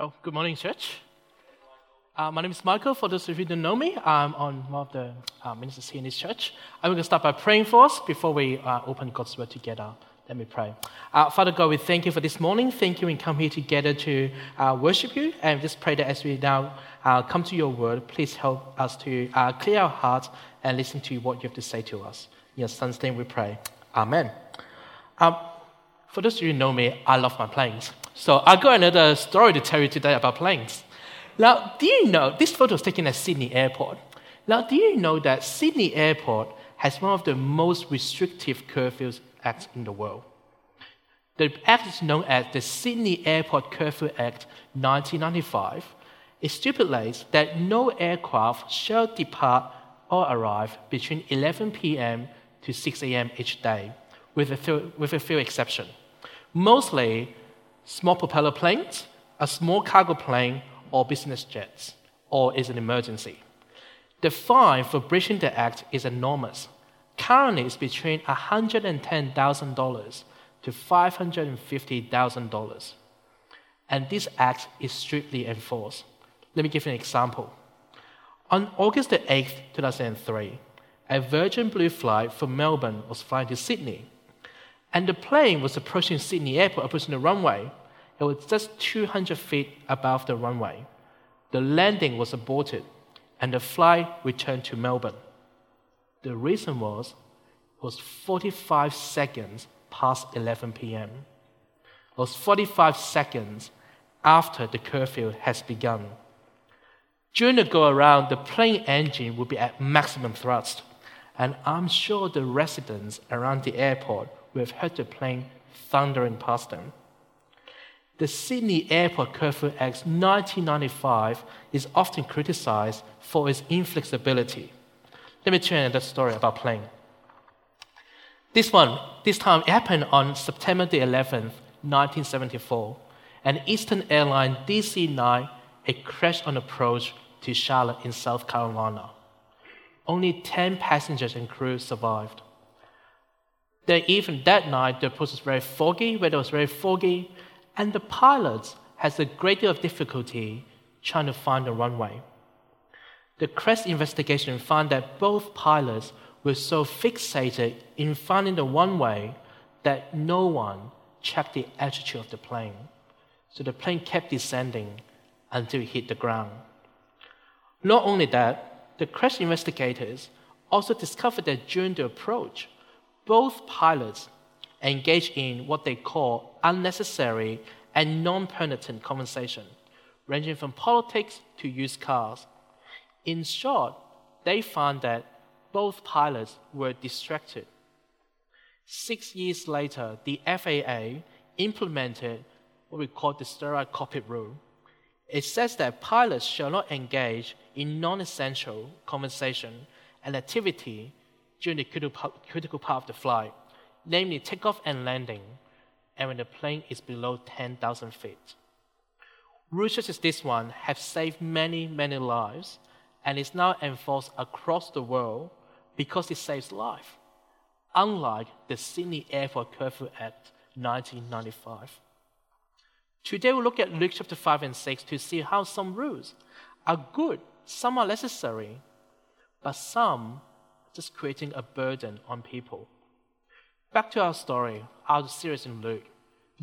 Oh, good morning, church. Uh, my name is Michael. For those of you who don't know me, I'm on one of the uh, ministers here in this church. I'm going to start by praying for us before we uh, open God's word together. Let me pray. Uh, Father God, we thank you for this morning. Thank you we come here together to uh, worship you. And just pray that as we now uh, come to your word, please help us to clear our hearts and listen to what you have to say to us. In your son's name we pray. Amen. Um, for those of you who know me, I love my planes. So I got another story to tell you today about planes. Now, do you know this photo was taken at Sydney Airport? Now, do you know that Sydney Airport has one of the most restrictive curfews acts in the world? The act is known as the Sydney Airport Curfew Act 1995. It stipulates that no aircraft shall depart or arrive between 11 p.m. to 6 a.m. each day, with a few, with a few exceptions. Mostly small propeller planes, a small cargo plane, or business jets, or is an emergency. The fine for breaching the act is enormous. Currently, it's between $110,000 to $550,000. And this act is strictly enforced. Let me give you an example. On August 8, 2003, a Virgin Blue flight from Melbourne was flying to Sydney and the plane was approaching Sydney Airport, approaching the runway. It was just 200 feet above the runway. The landing was aborted, and the flight returned to Melbourne. The reason was it was 45 seconds past 11 p.m. It was 45 seconds after the curfew has begun. During the go around, the plane engine would be at maximum thrust, and I'm sure the residents around the airport we have heard the plane thundering past them. The Sydney Airport Curfew Act 1995 is often criticized for its inflexibility. Let me tell you another story about plane. This one, this time happened on September the 11th, 1974. An Eastern Airline DC-9, it crashed on approach to Charlotte in South Carolina. Only 10 passengers and crew survived that even that night the approach was very foggy, weather was very foggy, and the pilots has a great deal of difficulty trying to find the runway. The crash investigation found that both pilots were so fixated in finding the runway that no one checked the altitude of the plane. So the plane kept descending until it hit the ground. Not only that, the crash investigators also discovered that during the approach, both pilots engage in what they call unnecessary and non penitent conversation, ranging from politics to used cars. In short, they found that both pilots were distracted. Six years later, the FAA implemented what we call the sterile cockpit rule. It says that pilots shall not engage in non essential conversation and activity during the critical part of the flight, namely takeoff and landing, and when the plane is below 10,000 feet. Rules such as this one have saved many, many lives and is now enforced across the world because it saves life, unlike the Sydney Airport Curfew Act 1995. Today we'll look at Luke chapter 5 and 6 to see how some rules are good, some are necessary, but some just creating a burden on people. Back to our story, our series in Luke.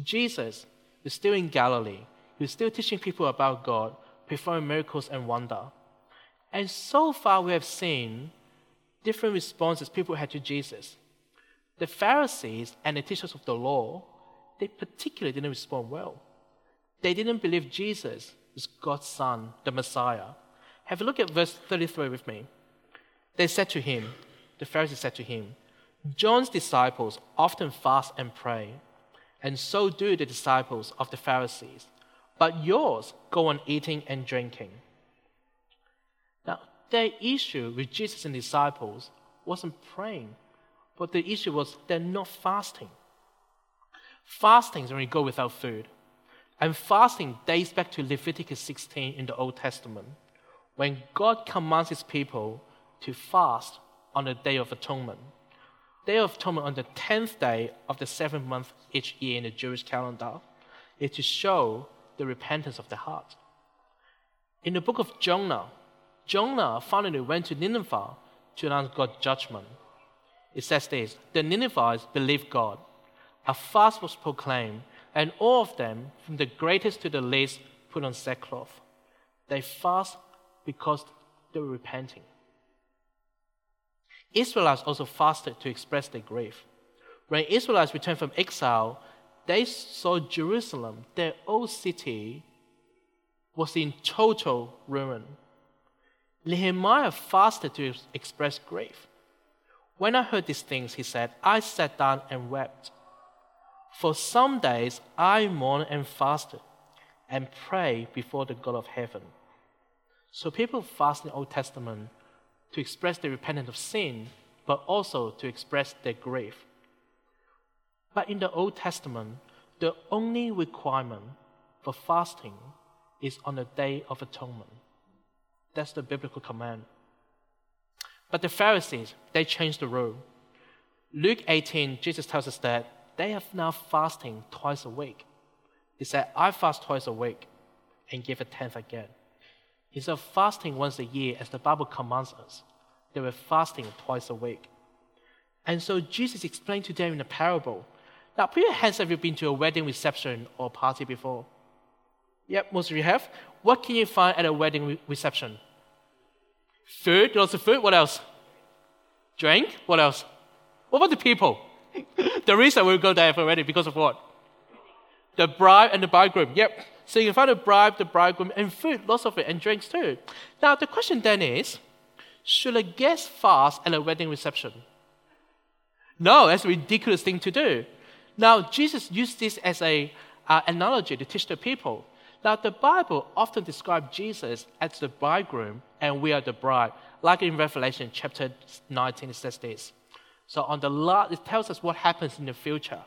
Jesus is still in Galilee. He's still teaching people about God, performing miracles and wonder. And so far, we have seen different responses people had to Jesus. The Pharisees and the teachers of the law, they particularly didn't respond well. They didn't believe Jesus was God's Son, the Messiah. Have a look at verse 33 with me. They said to him, the Pharisees said to him, John's disciples often fast and pray, and so do the disciples of the Pharisees, but yours go on eating and drinking. Now, their issue with Jesus and disciples wasn't praying, but the issue was they're not fasting. Fasting is when you go without food. And fasting dates back to Leviticus 16 in the Old Testament, when God commands his people to fast on the Day of Atonement. Day of Atonement on the 10th day of the seventh month each year in the Jewish calendar is to show the repentance of the heart. In the book of Jonah, Jonah finally went to Nineveh to announce God's judgment. It says this The Ninevites believed God. A fast was proclaimed, and all of them, from the greatest to the least, put on sackcloth. They fast because they were repenting. Israelites also fasted to express their grief. When Israelites returned from exile, they saw Jerusalem, their old city, was in total ruin. Nehemiah fasted to express grief. When I heard these things, he said, I sat down and wept. For some days I mourned and fasted and prayed before the God of heaven. So people fast in the Old Testament to express their repentance of sin, but also to express their grief. But in the Old Testament, the only requirement for fasting is on the Day of Atonement. That's the biblical command. But the Pharisees, they changed the rule. Luke 18, Jesus tells us that they have now fasting twice a week. He said, I fast twice a week and give a tenth again. Instead of fasting once a year, as the Bible commands us, they were fasting twice a week. And so Jesus explained to them in a parable. Now, put your hands have you been to a wedding reception or party before? Yep, most of you have. What can you find at a wedding re- reception? Food, lots of food. What else? Drink. What else? What about the people? the reason we go there already because of what? The bride and the bridegroom. Yep. So you can find the bride, the bridegroom, and food, lots of it, and drinks too. Now the question then is, should a guest fast at a wedding reception? No, that's a ridiculous thing to do. Now Jesus used this as a uh, analogy to teach the people. Now, the Bible often describes Jesus as the bridegroom and we are the bride. Like in Revelation chapter 19, it says this. So on the last, it tells us what happens in the future.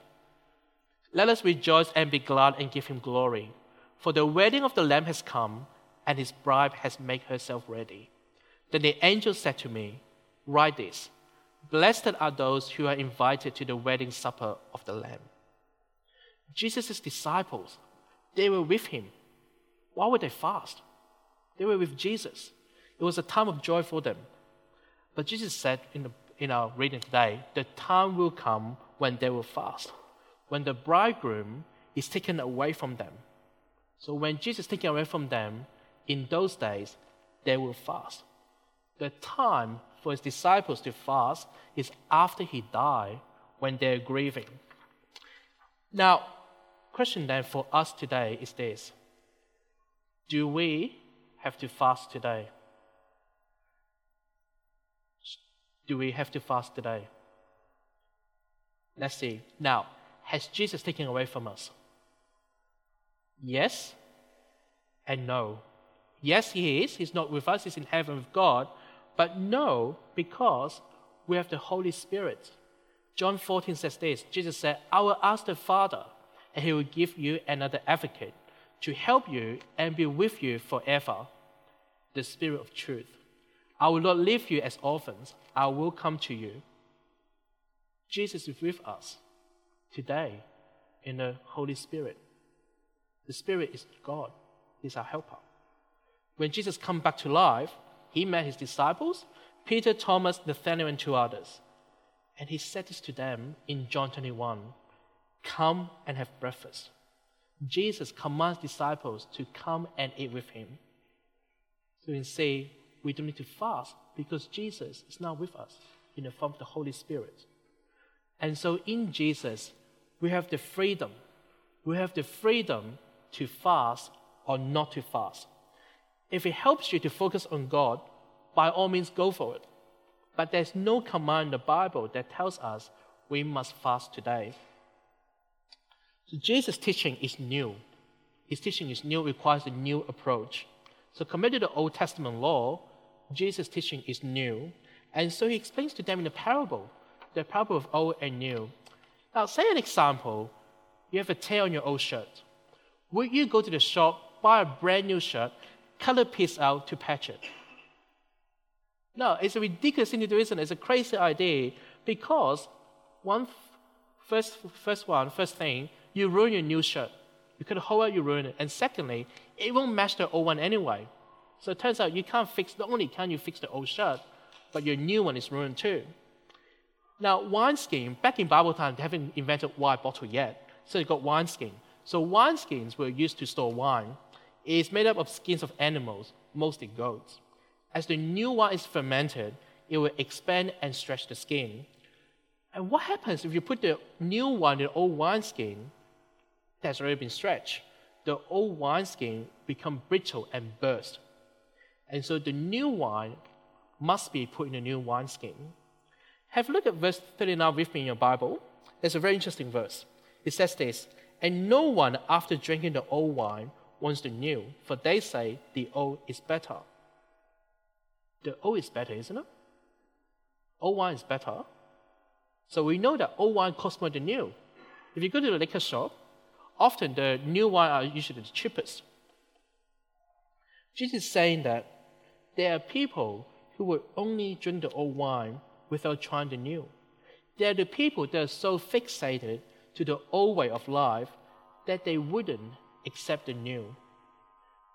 Let us rejoice and be glad and give him glory. For the wedding of the Lamb has come, and his bride has made herself ready. Then the angel said to me, Write this Blessed are those who are invited to the wedding supper of the Lamb. Jesus' disciples, they were with him why would they fast? They were with Jesus. It was a time of joy for them. But Jesus said in, the, in our reading today, the time will come when they will fast, when the bridegroom is taken away from them. So when Jesus is taken away from them, in those days, they will fast. The time for his disciples to fast is after he died, when they're grieving. Now, question then for us today is this do we have to fast today? Do we have to fast today? Let's see. Now, has Jesus taken away from us? Yes and no. Yes, He is. He's not with us, He's in heaven with God. But no, because we have the Holy Spirit. John 14 says this Jesus said, I will ask the Father, and He will give you another advocate to help you and be with you forever, the Spirit of truth. I will not leave you as orphans, I will come to you. Jesus is with us today in the Holy Spirit. The Spirit is God, He's our helper. When Jesus came back to life, he met his disciples, Peter, Thomas, Nathanael, and two others. And he said this to them in John 21 Come and have breakfast. Jesus commands disciples to come and eat with him. So we can say we don't need to fast because Jesus is now with us in the form of the Holy Spirit. And so in Jesus, we have the freedom. We have the freedom to fast or not to fast. If it helps you to focus on God, by all means go for it. But there's no command in the Bible that tells us we must fast today. So Jesus' teaching is new. His teaching is new, requires a new approach. So compared to the Old Testament law, Jesus' teaching is new. And so he explains to them in a parable, the parable of old and new. Now, say an example, you have a tear on your old shirt. Would you go to the shop, buy a brand new shirt, cut a piece out to patch it? No, it's a ridiculous thing to do, isn't it? It's a crazy idea because one first, first one, first thing, you ruin your new shirt. You could hold out, you ruin it. And secondly, it won't match the old one anyway. So it turns out you can't fix, not only can you fix the old shirt, but your new one is ruined too. Now, wineskin, back in Bible time, they haven't invented wine bottle yet. So you got wineskin. So wineskins were used to store wine. It is made up of skins of animals, mostly goats. As the new wine is fermented, it will expand and stretch the skin. And what happens if you put the new wine in the old wineskin that's already been stretched? The old wineskin become brittle and burst. And so the new wine must be put in a new wineskin. Have a look at verse 39 with me in your Bible. There's a very interesting verse. It says this And no one, after drinking the old wine, wants the new, for they say the old is better. The old is better, isn't it? Old wine is better. So we know that old wine costs more than new. If you go to the liquor shop, often the new wine are usually the cheapest. Jesus is saying that there are people who will only drink the old wine without trying the new. They are the people that are so fixated to the old way of life that they wouldn't accept the new.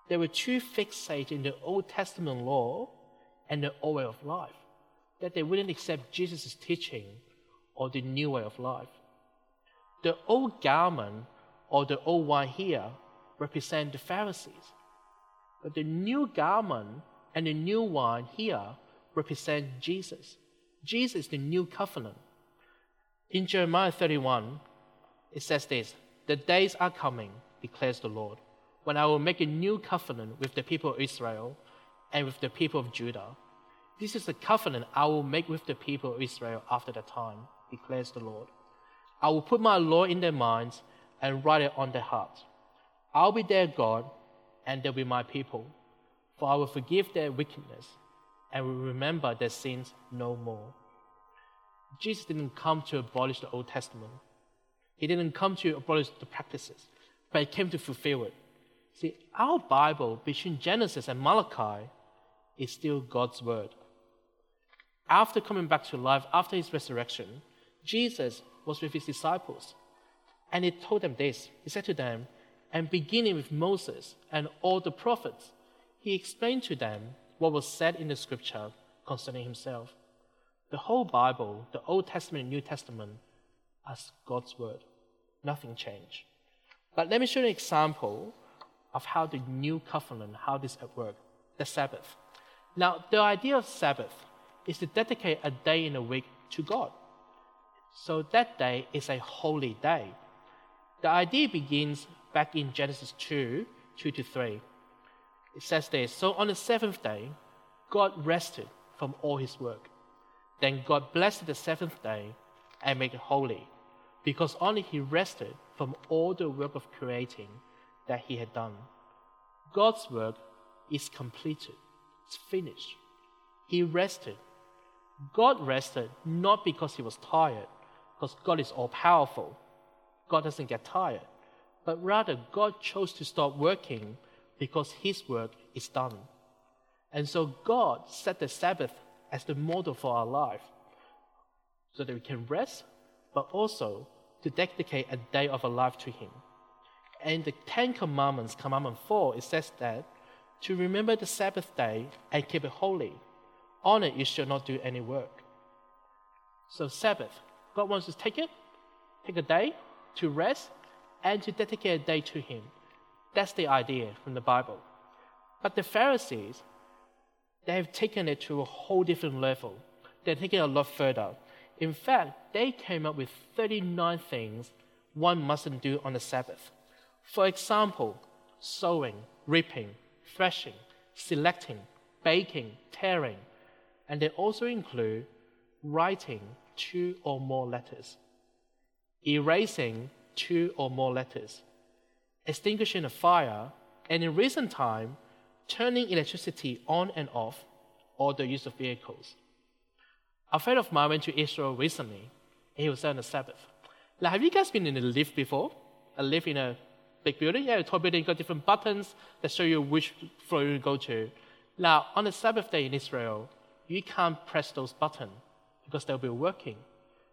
They were too fixated in the Old Testament law and the old way of life that they wouldn't accept Jesus' teaching or the new way of life. The old garment or the old wine here represent the Pharisees, but the new garment and the new wine here represent Jesus. Jesus is the new covenant. In Jeremiah 31, it says this The days are coming, declares the Lord, when I will make a new covenant with the people of Israel and with the people of Judah. This is the covenant I will make with the people of Israel after that time, declares the Lord. I will put my law in their minds and write it on their hearts. I'll be their God, and they'll be my people. For I will forgive their wickedness and will remember their sins no more. Jesus didn't come to abolish the Old Testament. He didn't come to abolish the practices, but he came to fulfill it. See, our Bible between Genesis and Malachi is still God's word. After coming back to life, after his resurrection, Jesus was with his disciples. And he told them this He said to them, and beginning with Moses and all the prophets, he explained to them what was said in the scripture concerning himself. The whole Bible, the Old Testament and New Testament, as God's word. Nothing changed. But let me show you an example of how the new covenant, how this at work, the Sabbath. Now, the idea of Sabbath is to dedicate a day in a week to God. So that day is a holy day. The idea begins back in Genesis 2 2 to 3. It says this So on the seventh day, God rested from all his work. Then God blessed the seventh day and made it holy, because only he rested from all the work of creating that he had done. God's work is completed, it's finished. He rested. God rested not because he was tired, because God is all powerful. God doesn't get tired. But rather, God chose to stop working because his work is done. And so, God set the Sabbath as the model for our life so that we can rest, but also to dedicate a day of our life to Him. And the Ten Commandments, Commandment 4, it says that to remember the Sabbath day and keep it holy. On it, you shall not do any work. So, Sabbath, God wants us to take it, take a day to rest, and to dedicate a day to Him. That's the idea from the Bible. But the Pharisees, they have taken it to a whole different level. They're taking it a lot further. In fact, they came up with 39 things one mustn't do on the Sabbath. For example, sowing, reaping, threshing, selecting, baking, tearing, and they also include writing two or more letters, erasing two or more letters, extinguishing a fire, and in recent time, turning electricity on and off, or the use of vehicles. A friend of mine went to Israel recently, he was there on the Sabbath. Now, have you guys been in a lift before? A lift in a big building? Yeah, a tall building, got different buttons that show you which floor you go to. Now, on the Sabbath day in Israel, you can't press those buttons because they'll be working.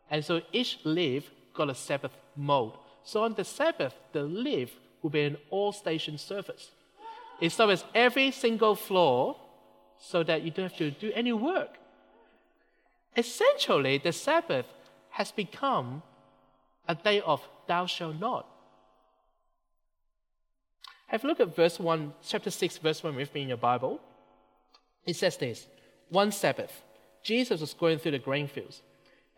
And so each lift got a Sabbath mode. So on the Sabbath, the lift will be an all station service. It serves every single floor so that you don't have to do any work. Essentially, the Sabbath has become a day of thou shalt not. Have a look at verse 1, chapter 6, verse 1 with me in your Bible. It says this One Sabbath, Jesus was going through the grain fields,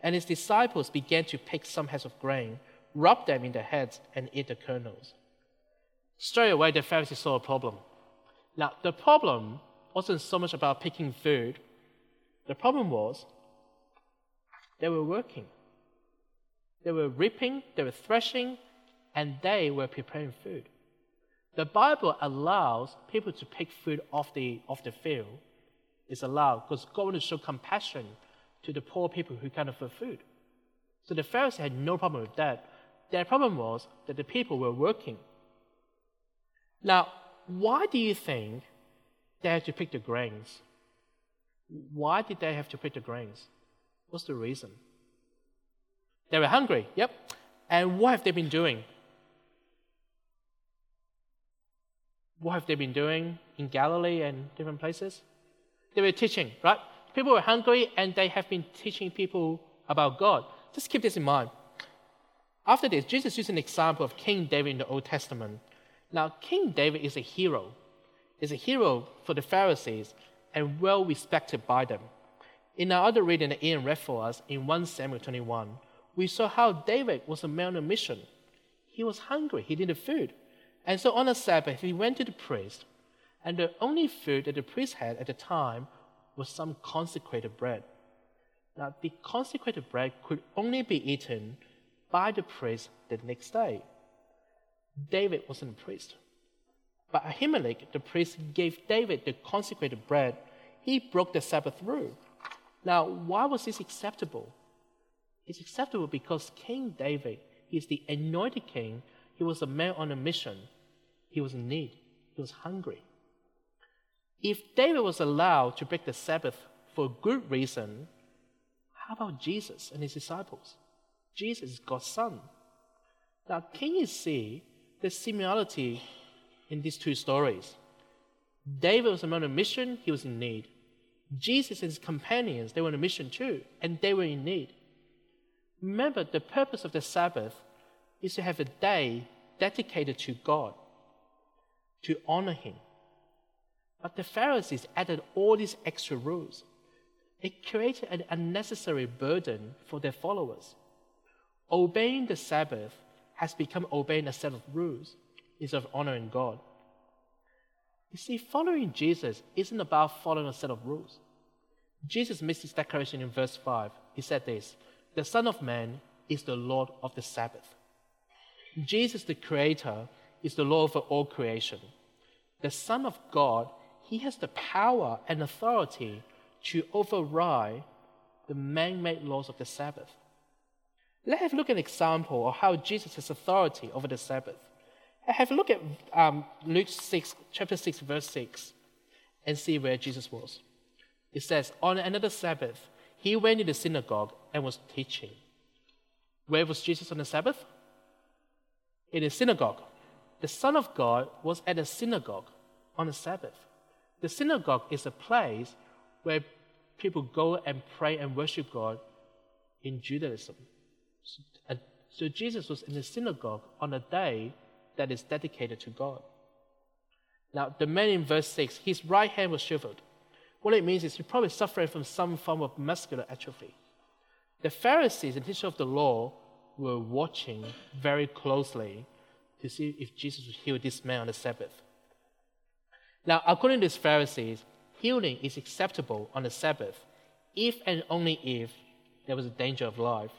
and his disciples began to pick some heads of grain, rub them in their heads, and eat the kernels. Straight away, the Pharisees saw a problem. Now, the problem wasn't so much about picking food, the problem was they were working. They were reaping, they were threshing, and they were preparing food. The Bible allows people to pick food off the, off the field. It's allowed because God wants to show compassion to the poor people who can't afford food. So the Pharisees had no problem with that. Their problem was that the people were working. Now, why do you think they had to pick the grains? Why did they have to pick the grains? What's the reason? They were hungry, yep. And what have they been doing? What have they been doing in Galilee and different places? They were teaching, right? People were hungry and they have been teaching people about God. Just keep this in mind. After this, Jesus used an example of King David in the Old Testament. Now, King David is a hero. He's a hero for the Pharisees and well respected by them. In our other reading that Ian read for us in 1 Samuel 21, we saw how David was a man on a mission. He was hungry, he needed food. And so on a Sabbath, he went to the priest, and the only food that the priest had at the time was some consecrated bread. Now, the consecrated bread could only be eaten by the priest the next day. David wasn't a priest. But Ahimelech, the priest, gave David the consecrated bread. He broke the Sabbath rule. Now, why was this acceptable? It's acceptable because King David, he's the anointed king, he was a man on a mission. He was in need, he was hungry. If David was allowed to break the Sabbath for a good reason, how about Jesus and his disciples? Jesus is God's son. Now, can you see the similarity in these two stories? David was a man on a mission, he was in need. Jesus and his companions, they were on a mission too, and they were in need. Remember, the purpose of the Sabbath is to have a day dedicated to God, to honor Him. But the Pharisees added all these extra rules. It created an unnecessary burden for their followers. Obeying the Sabbath has become obeying a set of rules instead of honoring God. You see, following Jesus isn't about following a set of rules. Jesus makes this declaration in verse 5. He said this The Son of Man is the Lord of the Sabbath. Jesus, the Creator, is the Lord over all creation. The Son of God, He has the power and authority to override the man made laws of the Sabbath. Let's have a look at an example of how Jesus has authority over the Sabbath. Have a look at um, Luke 6, chapter 6, verse 6, and see where Jesus was. It says, On another Sabbath, he went to the synagogue and was teaching. Where was Jesus on the Sabbath? In the synagogue. The Son of God was at a synagogue on the Sabbath. The synagogue is a place where people go and pray and worship God in Judaism. So Jesus was in the synagogue on a day that is dedicated to God. Now, the man in verse 6, his right hand was shriveled. What it means is he's probably suffering from some form of muscular atrophy. The Pharisees and teachers of the law were watching very closely to see if Jesus would heal this man on the Sabbath. Now, according to these Pharisees, healing is acceptable on the Sabbath if and only if there was a danger of life.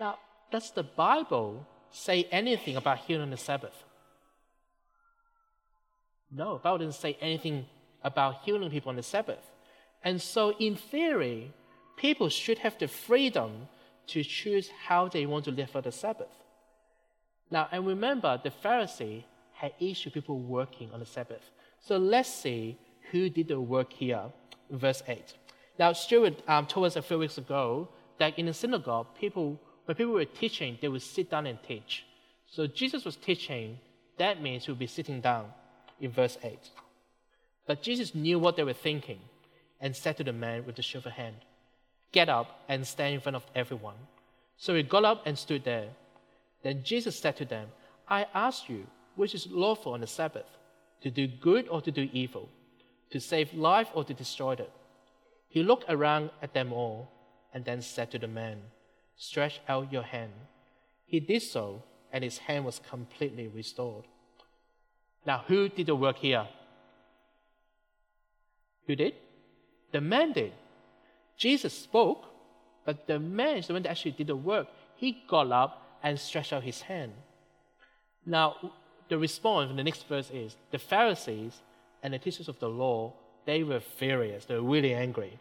Now, does the Bible say anything about healing on the Sabbath? No, the Bible doesn't say anything about healing people on the Sabbath. And so, in theory, people should have the freedom to choose how they want to live for the Sabbath. Now, and remember, the Pharisee had issued people working on the Sabbath. So let's see who did the work here, verse 8. Now, Stuart um, told us a few weeks ago that in the synagogue, people, when people were teaching, they would sit down and teach. So Jesus was teaching that means he would be sitting down in verse 8. But Jesus knew what they were thinking and said to the man with the silver hand, Get up and stand in front of everyone. So he got up and stood there. Then Jesus said to them, I ask you, which is lawful on the Sabbath, to do good or to do evil, to save life or to destroy it? He looked around at them all and then said to the man, Stretch out your hand. He did so, and his hand was completely restored. Now, who did the work here? Who did? The man did. Jesus spoke, but the man is the one that actually did the work. He got up and stretched out his hand. Now, the response in the next verse is the Pharisees and the teachers of the law, they were furious. They were really angry.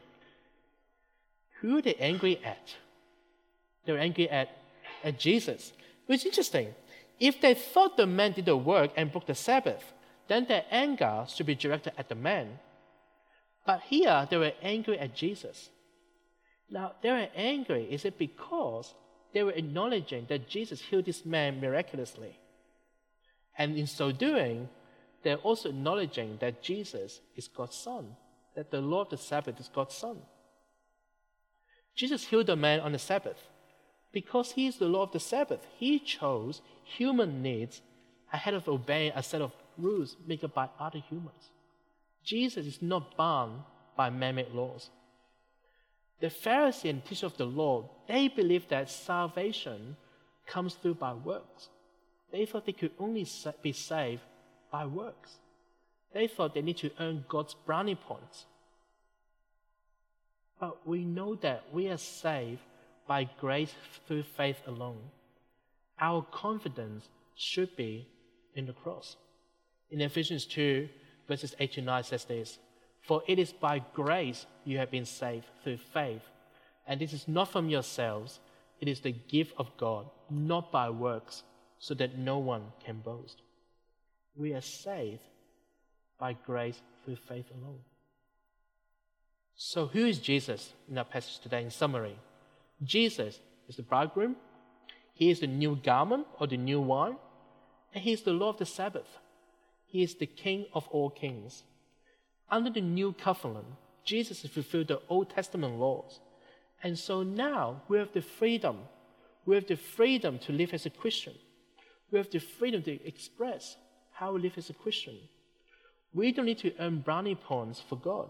Who they angry at? They were angry at, at Jesus. Which is interesting. If they thought the man did the work and broke the Sabbath, then their anger should be directed at the man. But here they were angry at Jesus. Now, they were angry. Is it because they were acknowledging that Jesus healed this man miraculously? And in so doing, they're also acknowledging that Jesus is God's Son, that the Lord of the Sabbath is God's Son. Jesus healed the man on the Sabbath because he is the Lord of the Sabbath. He chose human needs ahead of obeying a set of rules made by other humans. Jesus is not bound by man made laws. The Pharisee and teacher of the law, they believed that salvation comes through by works. They thought they could only be saved by works. They thought they need to earn God's brownie points. But we know that we are saved by grace through faith alone. Our confidence should be in the cross. In Ephesians 2, verses 8 to 9 says this For it is by grace you have been saved through faith, and this is not from yourselves, it is the gift of God, not by works, so that no one can boast. We are saved by grace through faith alone. So, who is Jesus in our passage today? In summary, Jesus is the bridegroom, he is the new garment or the new wine, and he is the law of the Sabbath. He is the King of all kings. Under the new covenant, Jesus fulfilled the Old Testament laws. And so now we have the freedom. We have the freedom to live as a Christian. We have the freedom to express how we live as a Christian. We don't need to earn brownie points for God.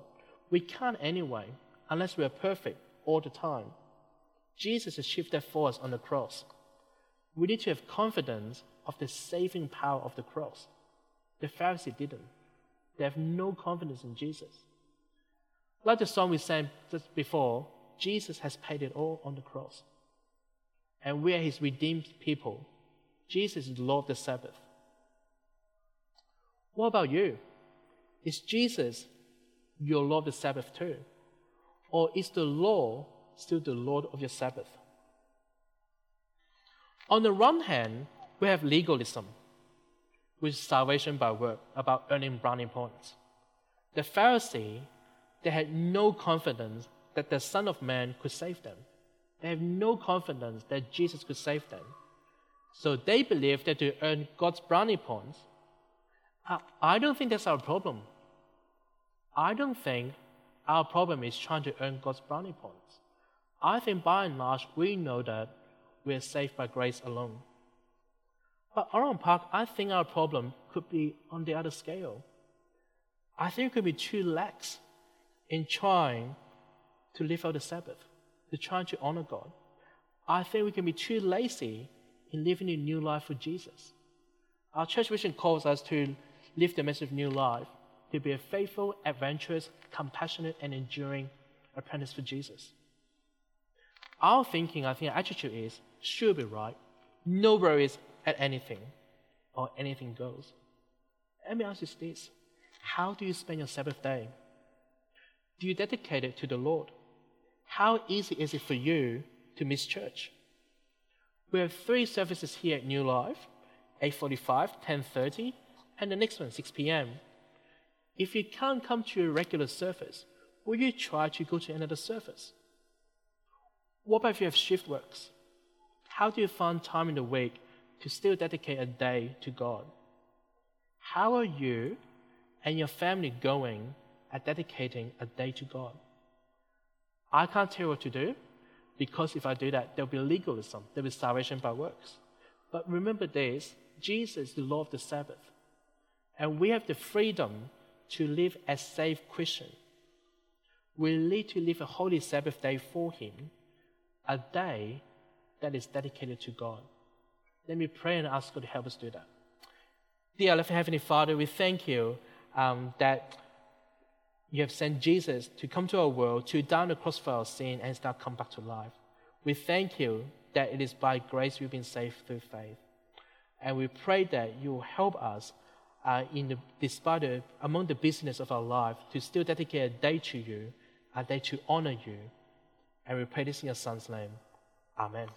We can't anyway, unless we are perfect all the time. Jesus achieved that for us on the cross. We need to have confidence of the saving power of the cross. The Pharisees didn't. They have no confidence in Jesus. Like the song we sang just before, Jesus has paid it all on the cross. And we are his redeemed people. Jesus is the Lord of the Sabbath. What about you? Is Jesus your Lord of the Sabbath too? Or is the law still the Lord of your Sabbath? On the one hand, we have legalism with salvation by work, about earning brownie points. The Pharisee, they had no confidence that the Son of Man could save them. They have no confidence that Jesus could save them. So they believe that to earn God's brownie points, I don't think that's our problem. I don't think our problem is trying to earn God's brownie points. I think by and large, we know that we are saved by grace alone. But Oran Park, I think our problem could be on the other scale. I think we could be too lax in trying to live out the Sabbath, to try to honor God. I think we can be too lazy in living a new life with Jesus. Our church vision calls us to live the message of new life, to be a faithful, adventurous, compassionate, and enduring apprentice for Jesus. Our thinking, I think, our attitude is, should be right. No worries at anything or anything goes. Let me ask you this How do you spend your Sabbath day? Do you dedicate it to the Lord? How easy is it for you to miss church? We have three services here at New Life 8.45, 10.30, and the next one, 6 p.m. If you can't come to a regular service, will you try to go to another service? What about if you have shift works? How do you find time in the week to still dedicate a day to God? How are you and your family going at dedicating a day to God? I can't tell you what to do because if I do that, there'll be legalism, there'll be salvation by works. But remember this Jesus is the Lord of the Sabbath. And we have the freedom to live as saved Christians. We need to live a holy Sabbath day for Him, a day that is dedicated to God. Let me pray and ask God to help us do that. Dear Heavenly Father, we thank you um, that you have sent Jesus to come to our world, to die on the cross for our sin, and now come back to life. We thank you that it is by grace we've been saved through faith. And we pray that you will help us uh, in the, despite the, among the business of our life to still dedicate a day to you, a day to honor you. And we pray this in your Son's name. Amen.